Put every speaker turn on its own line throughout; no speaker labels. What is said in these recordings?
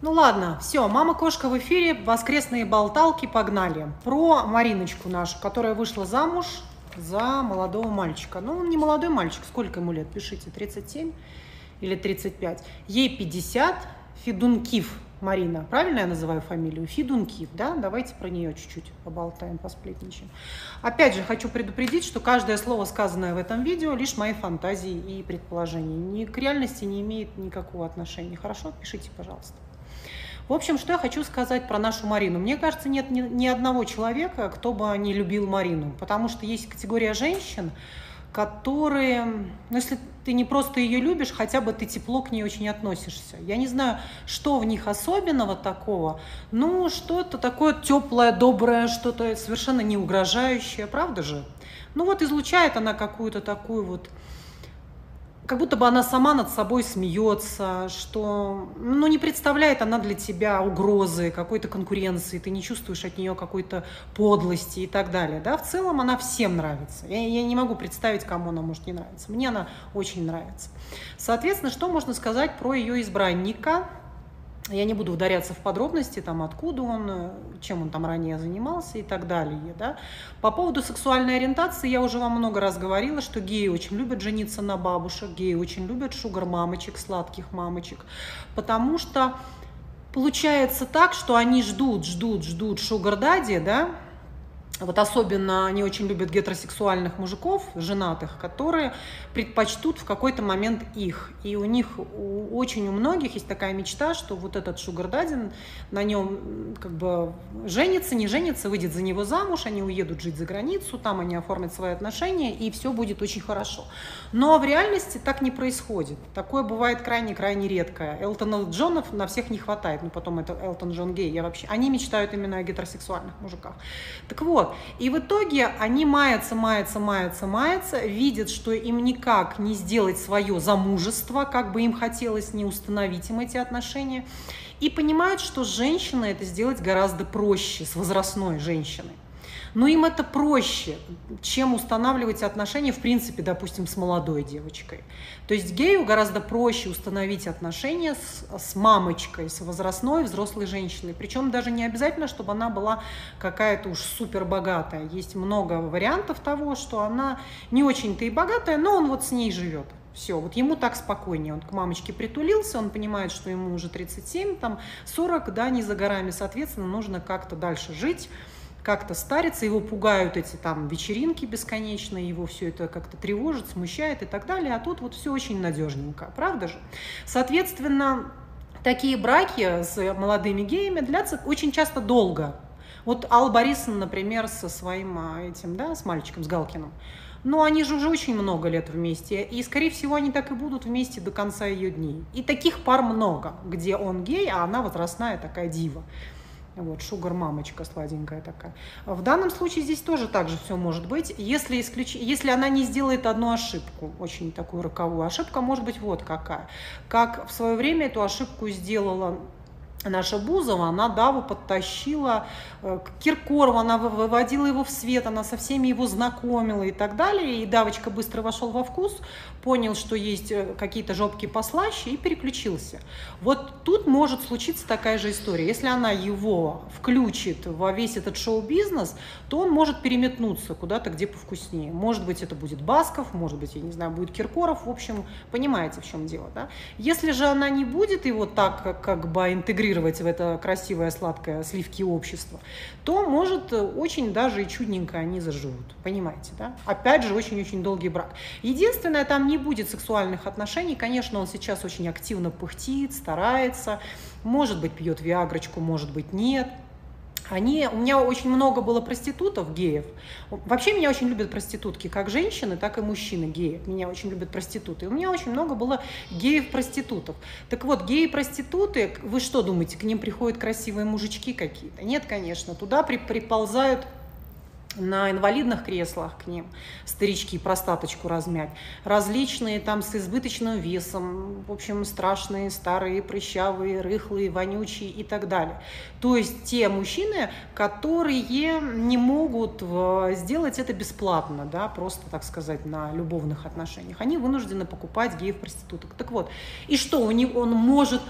Ну ладно, все, мама-кошка в эфире, воскресные болталки, погнали. Про Мариночку нашу, которая вышла замуж за молодого мальчика. Ну, он не молодой мальчик, сколько ему лет, пишите, 37 или 35. Ей 50, Федункив Марина, правильно я называю фамилию? Федункив, да? Давайте про нее чуть-чуть поболтаем, посплетничаем. Опять же, хочу предупредить, что каждое слово, сказанное в этом видео, лишь мои фантазии и предположения. Ни к реальности не имеет никакого отношения. Хорошо? Пишите, пожалуйста. В общем, что я хочу сказать про нашу Марину. Мне кажется, нет ни, ни одного человека, кто бы не любил Марину, потому что есть категория женщин, которые, ну, если ты не просто ее любишь, хотя бы ты тепло к ней очень относишься. Я не знаю, что в них особенного такого, ну, что-то такое теплое, доброе, что-то совершенно не угрожающее, правда же? Ну вот излучает она какую-то такую вот как будто бы она сама над собой смеется, что ну, не представляет она для тебя угрозы, какой-то конкуренции, ты не чувствуешь от нее какой-то подлости и так далее. Да? В целом она всем нравится. Я, я не могу представить, кому она может не нравиться. Мне она очень нравится. Соответственно, что можно сказать про ее избранника? Я не буду ударяться в подробности, там, откуда он, э, чем он там ранее занимался и так далее. Да? По поводу сексуальной ориентации я уже вам много раз говорила, что геи очень любят жениться на бабушек, геи очень любят шугар-мамочек, сладких мамочек, потому что получается так, что они ждут, ждут, ждут шугар-дади, да, вот особенно они очень любят гетеросексуальных мужиков, женатых, которые предпочтут в какой-то момент их. И у них, у, очень у многих есть такая мечта, что вот этот шугардадин на нем как бы женится, не женится, выйдет за него замуж, они уедут жить за границу, там они оформят свои отношения, и все будет очень хорошо. Но в реальности так не происходит. Такое бывает крайне-крайне редко. Элтона Джонов на всех не хватает, ну потом это Элтон Джон гей, я вообще... Они мечтают именно о гетеросексуальных мужиках. Так вот, и в итоге они маятся, маятся, маятся, маятся, видят, что им никак не сделать свое замужество, как бы им хотелось не установить им эти отношения, и понимают, что женщина это сделать гораздо проще с возрастной женщиной. Но им это проще, чем устанавливать отношения, в принципе, допустим, с молодой девочкой. То есть гею гораздо проще установить отношения с, с мамочкой, с возрастной взрослой женщиной. Причем даже не обязательно, чтобы она была какая-то уж супер богатая. Есть много вариантов того, что она не очень-то и богатая, но он вот с ней живет. Все, вот ему так спокойнее. Он к мамочке притулился, он понимает, что ему уже 37, там 40, да, не за горами. Соответственно, нужно как-то дальше жить как-то старится, его пугают эти там вечеринки бесконечные, его все это как-то тревожит, смущает и так далее, а тут вот все очень надежненько, правда же? Соответственно, такие браки с молодыми геями длятся очень часто долго. Вот Алла Борисовна, например, со своим а, этим, да, с мальчиком, с Галкиным, но они же уже очень много лет вместе, и, скорее всего, они так и будут вместе до конца ее дней. И таких пар много, где он гей, а она возрастная такая дива. Вот, шугар-мамочка сладенькая такая. В данном случае здесь тоже так же все может быть, если, исключ... если она не сделает одну ошибку, очень такую роковую. Ошибка может быть вот какая. Как в свое время эту ошибку сделала наша Бузова, она Даву подтащила э, к Киркорову, она выводила его в свет, она со всеми его знакомила и так далее. И Давочка быстро вошел во вкус, понял, что есть э, какие-то жопки послаще и переключился. Вот тут может случиться такая же история. Если она его включит во весь этот шоу-бизнес, то он может переметнуться куда-то, где повкуснее. Может быть, это будет Басков, может быть, я не знаю, будет Киркоров. В общем, понимаете, в чем дело. Да? Если же она не будет его так как бы интегрировать в это красивое, сладкое сливки общества, то может очень даже и чудненько они заживут. Понимаете, да? Опять же, очень-очень долгий брак. Единственное, там не будет сексуальных отношений. Конечно, он сейчас очень активно пыхтит, старается. Может быть, пьет виагрочку, может быть, нет. Они, у меня очень много было проститутов, геев. Вообще меня очень любят проститутки, как женщины, так и мужчины, геи. Меня очень любят проституты. У меня очень много было геев-проститутов. Так вот, геи-проституты, вы что думаете, к ним приходят красивые мужички какие-то? Нет, конечно. Туда при, приползают на инвалидных креслах к ним, старички, простаточку размять, различные там с избыточным весом, в общем, страшные, старые, прыщавые, рыхлые, вонючие и так далее. То есть те мужчины, которые не могут сделать это бесплатно, да, просто, так сказать, на любовных отношениях, они вынуждены покупать геев-проституток. Так вот, и что, у него, он может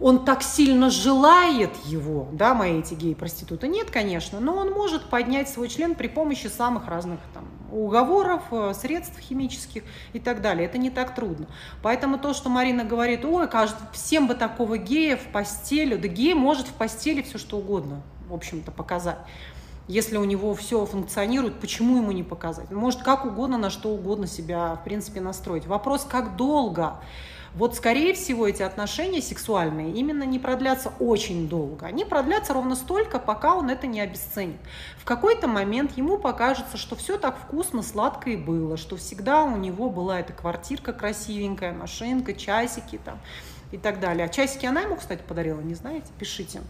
он так сильно желает его, да, мои эти геи-проституты? Нет, конечно, но он может поднять свой член при помощи самых разных там уговоров, э, средств химических и так далее. Это не так трудно. Поэтому то, что Марина говорит, ой, кажется, всем бы такого гея в постели, да гей может в постели все что угодно, в общем-то, показать. Если у него все функционирует, почему ему не показать? Может как угодно, на что угодно себя, в принципе, настроить. Вопрос, как долго? Вот, скорее всего, эти отношения сексуальные именно не продлятся очень долго. Они продлятся ровно столько, пока он это не обесценит. В какой-то момент ему покажется, что все так вкусно, сладко и было, что всегда у него была эта квартирка красивенькая, машинка, часики там и так далее. А часики она ему, кстати, подарила, не знаете? Пишите.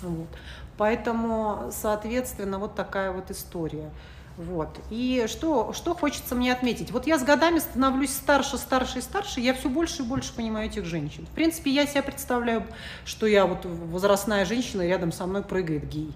Вот. Поэтому, соответственно, вот такая вот история. Вот. И что, что хочется мне отметить? Вот я с годами становлюсь старше, старше и старше, я все больше и больше понимаю этих женщин. В принципе, я себя представляю, что я вот возрастная женщина, рядом со мной прыгает гей.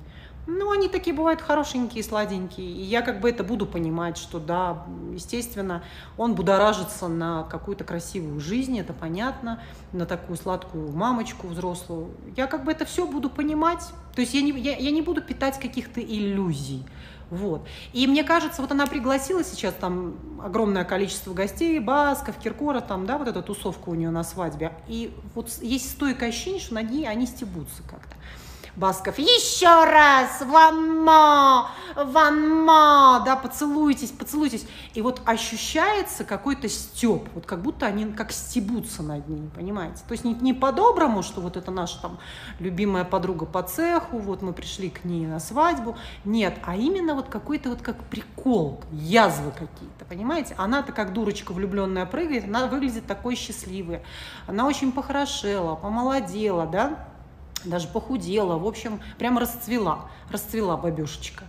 Ну, они такие бывают хорошенькие, сладенькие. И я как бы это буду понимать, что да, естественно, он будоражится на какую-то красивую жизнь, это понятно, на такую сладкую мамочку взрослую. Я как бы это все буду понимать. То есть я не, я, я не буду питать каких-то иллюзий. Вот. И мне кажется, вот она пригласила сейчас там огромное количество гостей, Басков, Киркора, там, да, вот эта тусовка у нее на свадьбе. И вот есть стойкое ощущение, что над ней они стебутся как-то. Басков, еще раз, ванма, ванма, да, поцелуйтесь, поцелуйтесь. И вот ощущается какой-то степ, вот как будто они как стебутся над ней, понимаете? То есть не, не по-доброму, что вот это наша там любимая подруга по цеху, вот мы пришли к ней на свадьбу. Нет, а именно вот какой-то вот как прикол, язвы какие-то, понимаете? Она-то как дурочка влюбленная прыгает, она выглядит такой счастливой. Она очень похорошела, помолодела, да? Даже похудела, в общем, прям расцвела, расцвела бабешечка.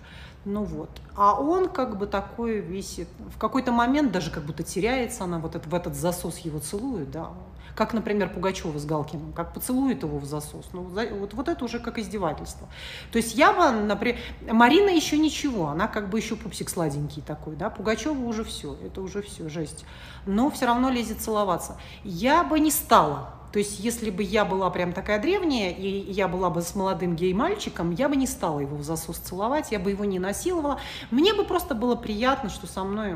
Ну вот. А он как бы такой висит. В какой-то момент даже как будто теряется она, вот в этот засос его целует, да. Как, например, Пугачева с Галкиным, как поцелует его в засос. Ну, вот, вот это уже как издевательство. То есть я бы, например, Марина еще ничего, она как бы еще пупсик сладенький такой, да, Пугачева уже все, это уже все, жесть. Но все равно лезет целоваться. Я бы не стала, то есть, если бы я была прям такая древняя, и я была бы с молодым гей-мальчиком, я бы не стала его в засос целовать, я бы его не насиловала. Мне бы просто было приятно, что со мной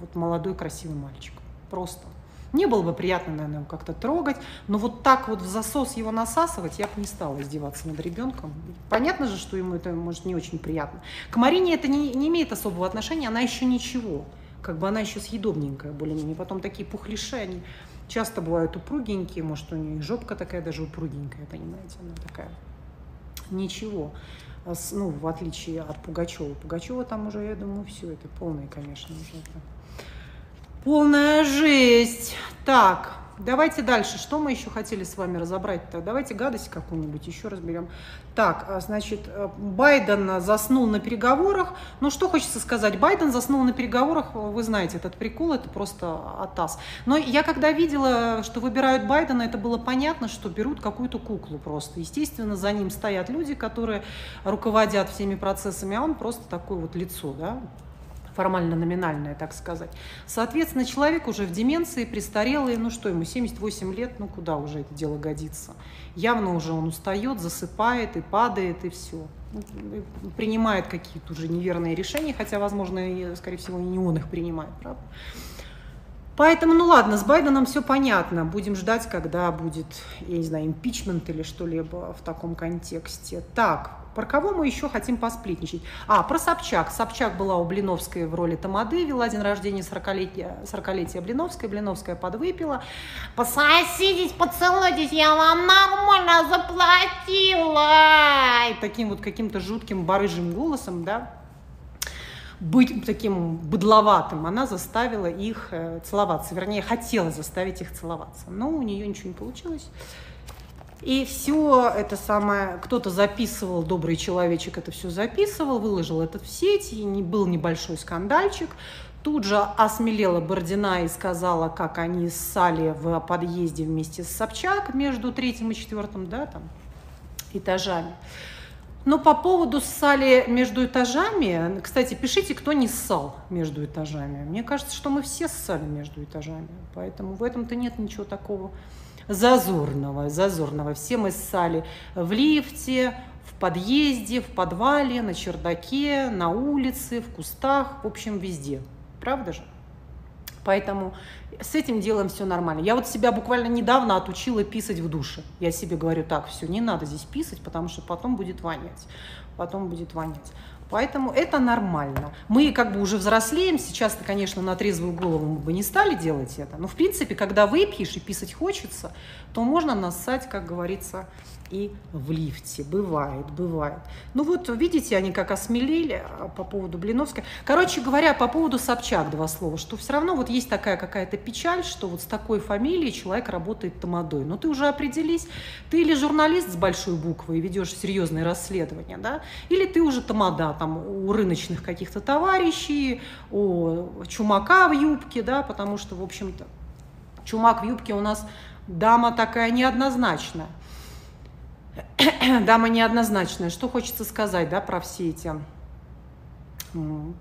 вот молодой красивый мальчик. Просто. Мне было бы приятно, наверное, его как-то трогать, но вот так вот в засос его насасывать я бы не стала издеваться над ребенком. Понятно же, что ему это может не очень приятно. К Марине это не, не имеет особого отношения, она еще ничего. Как бы она еще съедобненькая более-менее. Потом такие пухлиши, они часто бывают упругенькие, может, у нее жопка такая даже упругенькая, понимаете, она такая. Ничего. А ну, в отличие от Пугачева. Пугачева там уже, я думаю, все, это полное, конечно, уже. Полная жесть. Так, Давайте дальше. Что мы еще хотели с вами разобрать-то? Давайте гадость какую-нибудь еще разберем. Так, а, значит, э, Байден заснул на переговорах. Ну, что хочется сказать? Байден заснул на переговорах, вы знаете, этот прикол, это просто атас. Но я когда видела, что выбирают Байдена, это было понятно, что берут какую-то куклу просто. Естественно, за ним стоят люди, которые руководят всеми процессами, а он просто такое вот лицо, да, формально-номинальное, так сказать. Соответственно, человек уже в деменции, престарелый, ну что ему, 78 лет, ну куда уже это дело годится? Явно уже он устает, засыпает и падает, и все. Ну, принимает какие-то уже неверные решения, хотя, возможно, скорее всего, и не он их принимает, правда? Поэтому, ну ладно, с Байденом все понятно. Будем ждать, когда будет, я не знаю, импичмент или что-либо в таком контексте. Так, про кого мы еще хотим посплетничать? А, про Собчак. Собчак была у Блиновской в роли Тамады, вела день рождения 40-летия 40 Блиновской. Блиновская подвыпила. Пососитесь, поцелуйтесь, я вам нормально заплатила. И таким вот каким-то жутким барыжим голосом, да, быть таким быдловатым, она заставила их э, целоваться. Вернее, хотела заставить их целоваться. Но у нее ничего не получилось. И все это самое, кто-то записывал, добрый человечек это все записывал, выложил это в сеть, и не, был небольшой скандальчик. Тут же осмелела Бордина и сказала, как они ссали в подъезде вместе с Собчак между третьим и четвертым да, там, этажами. Но по поводу ссали между этажами, кстати, пишите, кто не ссал между этажами. Мне кажется, что мы все ссали между этажами, поэтому в этом-то нет ничего такого Зазорного, зазорного. Все мы ссали в лифте, в подъезде, в подвале, на чердаке, на улице, в кустах, в общем, везде. Правда же? Поэтому с этим делом все нормально. Я вот себя буквально недавно отучила писать в душе. Я себе говорю, так, все, не надо здесь писать, потому что потом будет вонять. Потом будет вонять. Поэтому это нормально. Мы как бы уже взрослеем, сейчас-то, конечно, на трезвую голову мы бы не стали делать это, но в принципе, когда выпьешь и писать хочется, то можно нассать, как говорится, и в лифте. Бывает, бывает. Ну вот, видите, они как осмелели а, по поводу Блиновской. Короче говоря, по поводу Собчак два слова, что все равно вот есть такая какая-то печаль, что вот с такой фамилией человек работает тамадой. Но ты уже определись, ты или журналист с большой буквы и ведешь серьезные расследования, да, или ты уже тамада там у рыночных каких-то товарищей, у чумака в юбке, да, потому что, в общем-то, чумак в юбке у нас дама такая неоднозначная. Дама неоднозначная. Что хочется сказать, да, про все эти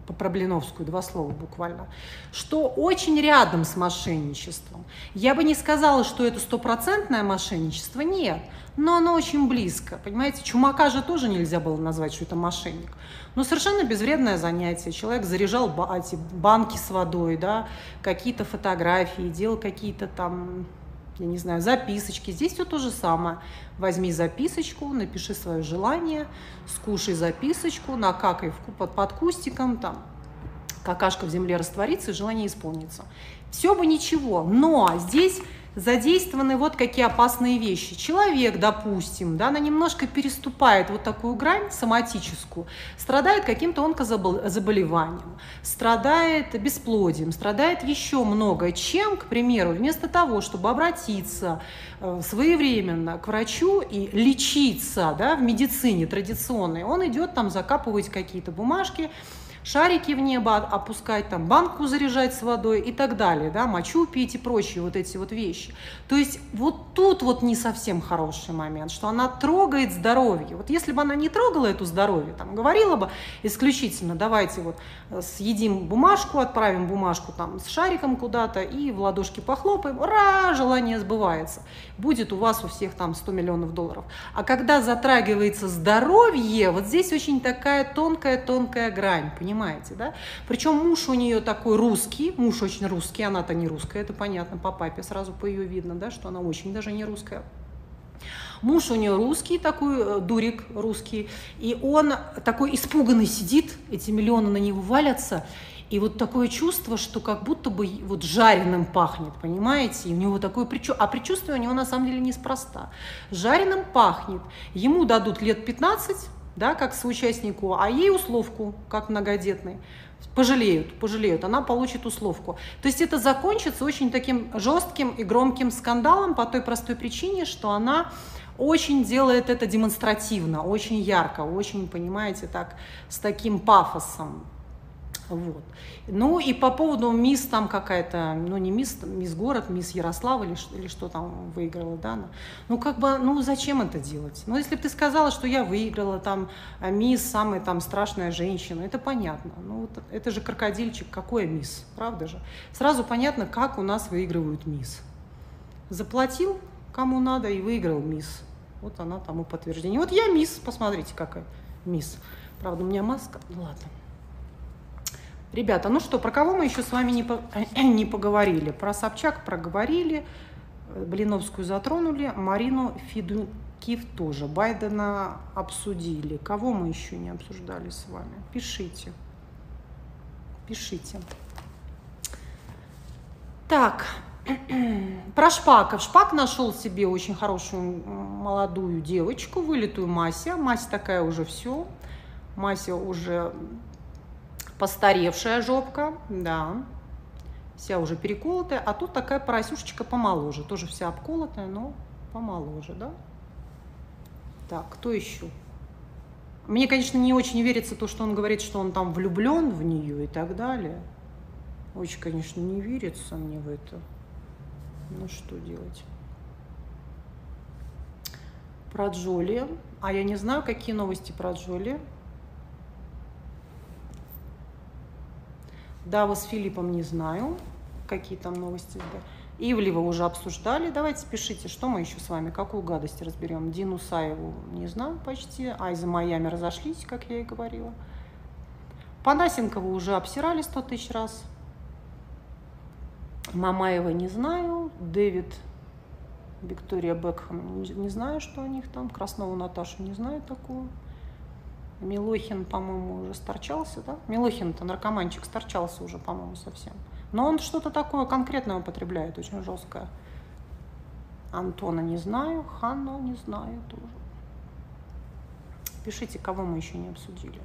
по Проблиновскую, два слова буквально, что очень рядом с мошенничеством. Я бы не сказала, что это стопроцентное мошенничество, нет, но оно очень близко. Понимаете, чумака же тоже нельзя было назвать, что это мошенник. Но совершенно безвредное занятие. Человек заряжал эти банки с водой, да, какие-то фотографии, делал какие-то там я не знаю, записочки. Здесь все то же самое. Возьми записочку, напиши свое желание, скушай записочку, накакай под, под кустиком, там, какашка в земле растворится, и желание исполнится. Все бы ничего, но здесь задействованы вот какие опасные вещи. Человек, допустим, да, она немножко переступает вот такую грань соматическую, страдает каким-то онкозаболеванием, страдает бесплодием, страдает еще много чем, к примеру, вместо того, чтобы обратиться э, своевременно к врачу и лечиться да, в медицине традиционной, он идет там закапывать какие-то бумажки, шарики в небо опускать, там банку заряжать с водой и так далее, да, мочу пить и прочие вот эти вот вещи. То есть вот тут вот не совсем хороший момент, что она трогает здоровье. Вот если бы она не трогала эту здоровье, там, говорила бы исключительно, давайте вот э, съедим бумажку, отправим бумажку там с шариком куда-то и в ладошки похлопаем, ура, желание сбывается. Будет у вас у всех там 100 миллионов долларов. А когда затрагивается здоровье, вот здесь очень такая тонкая-тонкая грань, понимаете? Понимаете, да? Причем муж у нее такой русский, муж очень русский, она-то не русская, это понятно, по папе сразу по ее видно, да, что она очень даже не русская. Муж у нее русский, такой э, дурик русский, и он такой испуганный сидит, эти миллионы на него валятся, и вот такое чувство, что как будто бы вот жареным пахнет, понимаете? И у него такое предчувствие. А предчувствие у него на самом деле неспроста. Жареным пахнет. Ему дадут лет 15, да, как соучастнику, а ей условку, как многодетной. Пожалеют, пожалеют, она получит условку. То есть это закончится очень таким жестким и громким скандалом по той простой причине, что она очень делает это демонстративно, очень ярко, очень, понимаете, так, с таким пафосом. Вот. Ну и по поводу мисс там какая-то, ну не мисс, мисс город, мисс Ярослав или, или что там выиграла, да, ну, ну как бы, ну зачем это делать? Ну если бы ты сказала, что я выиграла там а мисс, самая там страшная женщина, это понятно. Ну вот, это же крокодильчик, какой мисс, правда же? Сразу понятно, как у нас выигрывают мисс. Заплатил кому надо и выиграл мисс. Вот она тому подтверждение. Вот я мисс, посмотрите, какая мисс. Правда, у меня маска. Ну ладно. Ребята, ну что, про кого мы еще с вами не, по, не поговорили? Про Собчак проговорили, Блиновскую затронули, Марину Федункив тоже. Байдена обсудили. Кого мы еще не обсуждали с вами? Пишите. Пишите. Так, про Шпаков. Шпак нашел себе очень хорошую молодую девочку, вылитую Мася. Мася такая уже все. Мася уже постаревшая жопка, да, вся уже переколотая, а тут такая поросюшечка помоложе, тоже вся обколотая, но помоложе, да. Так, кто еще? Мне, конечно, не очень верится то, что он говорит, что он там влюблен в нее и так далее. Очень, конечно, не верится мне в это. Ну, что делать? Про Джоли. А я не знаю, какие новости про Джоли. Да, вы с Филиппом не знаю, какие там новости. Да. Ивлева уже обсуждали. Давайте пишите, что мы еще с вами, какую гадость разберем. Дину Саеву не знаю почти. Айза Майами разошлись, как я и говорила. Панасенкова уже обсирали сто тысяч раз. Мамаева не знаю. Дэвид Виктория Бекхэм, не, знаю, что у них там. Краснову Наташу не знаю такую. Милохин, по-моему, уже сторчался, да? Милохин-то наркоманчик сторчался уже, по-моему, совсем. Но он что-то такое конкретное употребляет, очень жесткое. Антона не знаю, Ханну не знаю тоже. Пишите, кого мы еще не обсудили.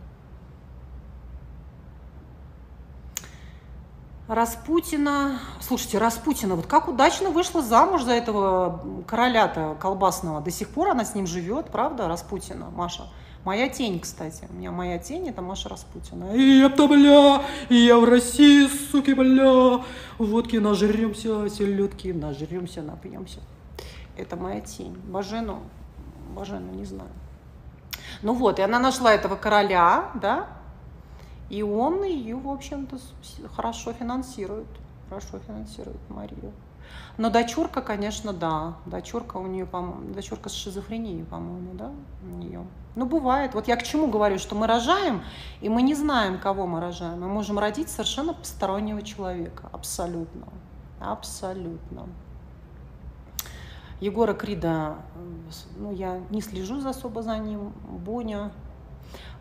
Распутина. Слушайте, Распутина, вот как удачно вышла замуж за этого короля-то колбасного. До сих пор она с ним живет, правда, Распутина, Маша? Моя тень, кстати. У меня моя тень, это Маша Распутина. И это, бля, я в России, суки, бля. Водки нажремся, селедки нажремся, напьемся. Это моя тень. Бажену, Бажену не знаю. Ну вот, и она нашла этого короля, да, и он ее, в общем-то, хорошо финансирует. Хорошо финансирует Марию. Но дочурка, конечно, да. Дочурка у нее, по-моему, дочурка с шизофренией, по-моему, да, у нее. Ну, бывает. Вот я к чему говорю, что мы рожаем, и мы не знаем, кого мы рожаем. Мы можем родить совершенно постороннего человека. Абсолютно. Абсолютно. Егора Крида, ну, я не слежу особо за ним. Боня,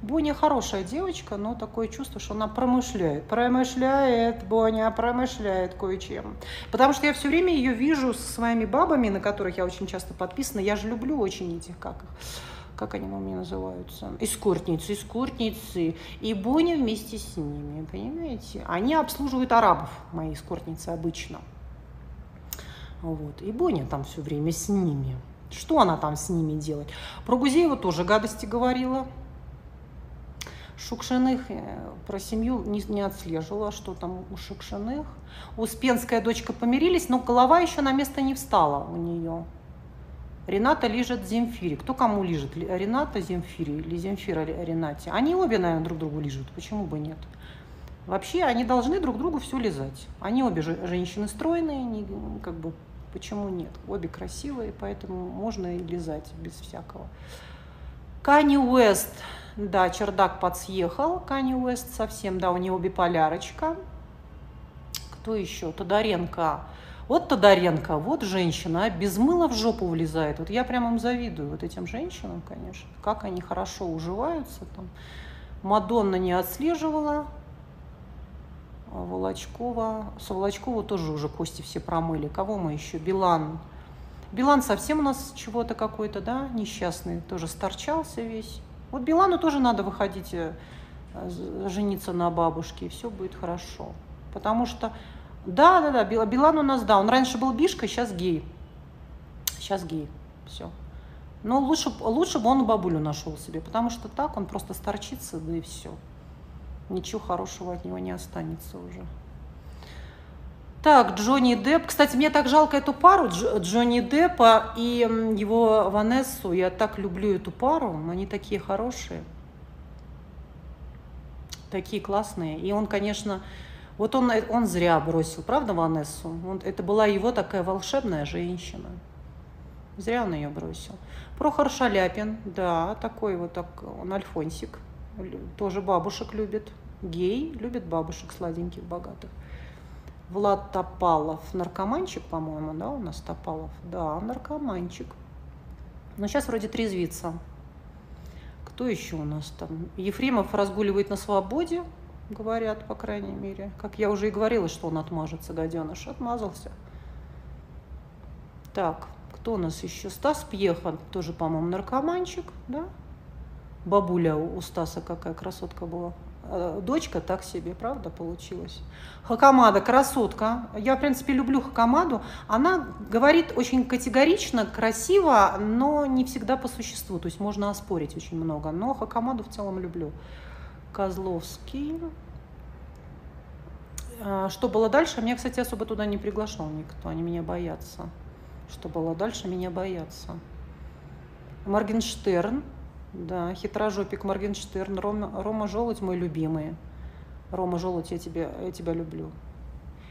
Боня хорошая девочка, но такое чувство, что она промышляет. Промышляет, Боня промышляет кое-чем. Потому что я все время ее вижу со своими бабами, на которых я очень часто подписана. Я же люблю очень этих, как их, как они у меня называются, эскортницы, эскортницы, и Боня вместе с ними, понимаете? Они обслуживают арабов, мои эскортницы обычно. Вот. И Боня там все время с ними. Что она там с ними делает? Про Гузеева тоже гадости говорила. Шукшиных э, про семью не, не отслеживала, что там у Шукшиных. Успенская дочка помирились, но голова еще на место не встала у нее. Рената лежит Земфире. Кто кому лежит? Рената Земфире или Земфира Ренате? Они обе, наверное, друг другу лежат. Почему бы нет? Вообще, они должны друг другу все лизать. Они обе женщины стройные, не, как бы, почему нет? Обе красивые, поэтому можно и лизать без всякого. Кани Уэст да, чердак подсъехал, Кани Уэст совсем, да, у него биполярочка. Кто еще? Тодоренко. Вот Тодоренко, вот женщина, а без мыла в жопу влезает. Вот я прямо им завидую, вот этим женщинам, конечно. Как они хорошо уживаются там. Мадонна не отслеживала. А Волочкова. С Волочкова тоже уже кости все промыли. Кого мы еще? Билан. Билан совсем у нас чего-то какой-то, да, несчастный, тоже сторчался весь. Вот Билану тоже надо выходить, э, жениться на бабушке, и все будет хорошо. Потому что, да, да, да, Билан у нас, да, он раньше был бишкой, сейчас гей. Сейчас гей, все. Но лучше, лучше бы он бабулю нашел себе, потому что так он просто сторчится, да и все. Ничего хорошего от него не останется уже. Так, Джонни Депп. Кстати, мне так жалко эту пару, Дж, Джонни Деппа и его Ванессу. Я так люблю эту пару. Они такие хорошие. Такие классные. И он, конечно, вот он, он зря бросил, правда, Ванессу? Он, это была его такая волшебная женщина. Зря он ее бросил. Прохор Шаляпин, да, такой вот так, он альфонсик. Тоже бабушек любит. Гей, любит бабушек сладеньких, богатых. Влад Топалов, наркоманчик, по-моему, да, у нас Топалов? Да, наркоманчик. Но сейчас вроде трезвится. Кто еще у нас там? Ефремов разгуливает на свободе, говорят, по крайней мере. Как я уже и говорила, что он отмажется, гаденыш. Отмазался. Так, кто у нас еще? Стас Пьехан, тоже, по-моему, наркоманчик, да? Бабуля у Стаса какая красотка была. Э, дочка так себе, правда, получилось. Хакамада, красотка. Я, в принципе, люблю Хакамаду. Она говорит очень категорично, красиво, но не всегда по существу. То есть можно оспорить очень много. Но Хакамаду в целом люблю. Козловский. Э, что было дальше? Меня, кстати, особо туда не приглашал никто. Они меня боятся. Что было дальше? Меня боятся. Моргенштерн. Да, хитрожопик Моргенштерн, Рома, Рома Желудь мой любимый. Рома Желудь, я тебя, я тебя люблю.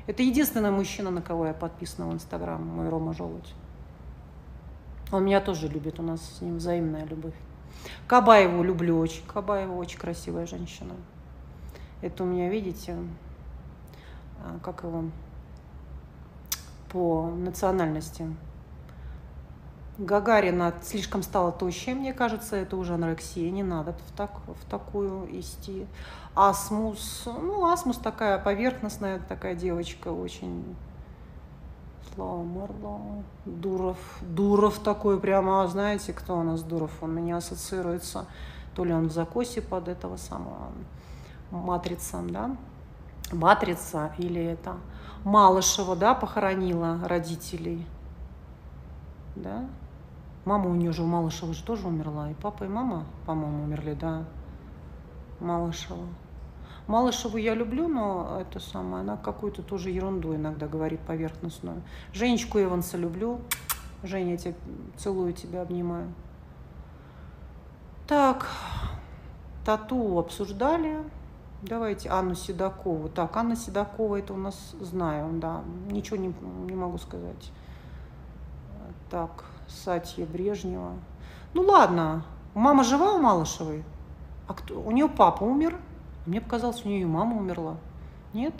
Это единственный мужчина, на кого я подписана в Инстаграм, мой Рома Желудь. Он меня тоже любит, у нас с ним взаимная любовь. Кабаеву люблю очень. Кабаева очень красивая женщина. Это у меня, видите, а, как его, по национальности. Гагарина слишком стала тощей, мне кажется, это уже анорексия, не надо в, так, в такую идти. Асмус, ну, Асмус такая поверхностная такая девочка, очень. Слава Марло, Дуров, Дуров такой прямо, знаете, кто у нас Дуров, он меня ассоциируется, то ли он в закосе под этого самого матрица, да, матрица или это Малышева, да, похоронила родителей, да, Мама у нее же, у Малышева же тоже умерла. И папа, и мама, по-моему, умерли, да. Малышева. Малышеву я люблю, но это самое, она какую-то тоже ерунду иногда говорит поверхностную. Женечку Иванса люблю. Женя, я тебя целую тебя, обнимаю. Так, тату обсуждали. Давайте Анну Седокову. Так, Анна Седокова, это у нас знаю, да. Ничего не, не могу сказать. Так, Сатья Брежнева. Ну ладно, мама жива у Малышевой? А кто? У нее папа умер? Мне показалось, у нее и мама умерла. Нет?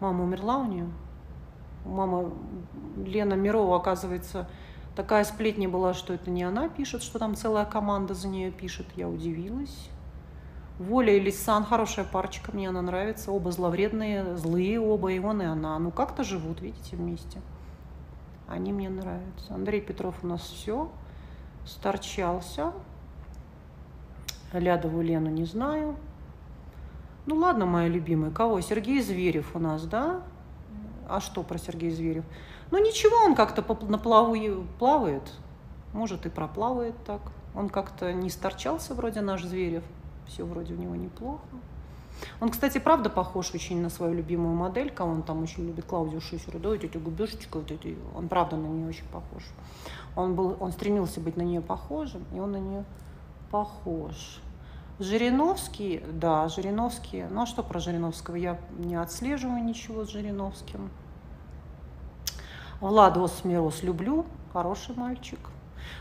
Мама умерла у нее? Мама Лена Мирова, оказывается, такая сплетня была, что это не она пишет, что там целая команда за нее пишет. Я удивилась. Воля и Лисан, хорошая парочка, мне она нравится. Оба зловредные, злые оба, и он, и она. Ну, как-то живут, видите, вместе. Они мне нравятся. Андрей Петров у нас все. Сторчался. Лядову Лену не знаю. Ну ладно, моя любимая. Кого? Сергей Зверев у нас, да? А что про Сергея Зверев? Ну ничего, он как-то на плаву плавает. Может и проплавает так. Он как-то не сторчался вроде наш Зверев. Все вроде у него неплохо. Он, кстати, правда похож очень на свою любимую модель, он там очень любит, Клаудию Шиферу, да, вот эти губежечки, вот эти, он правда на нее очень похож. Он, был, он стремился быть на нее похожим, и он на нее похож. Жириновский, да, Жириновский, ну а что про Жириновского? Я не отслеживаю ничего с Жириновским. Влада Осмирос люблю, хороший мальчик.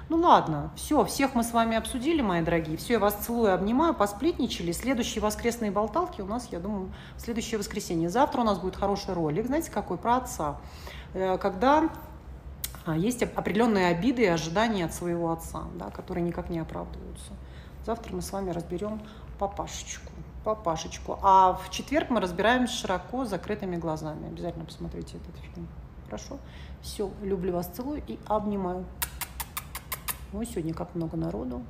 Ну ладно, все, всех мы с вами обсудили, мои дорогие. Все, я вас целую, обнимаю, посплетничали. Следующие воскресные болталки у нас, я думаю, следующее воскресенье. Завтра у нас будет хороший ролик, знаете, какой? Про отца. Э, когда а, есть определенные обиды и ожидания от своего отца, да, которые никак не оправдываются. Завтра мы с вами разберем папашечку. Папашечку. А в четверг мы разбираем широко закрытыми глазами. Обязательно посмотрите этот фильм. Хорошо? Все, люблю вас, целую и обнимаю. Ой, сегодня как много народу.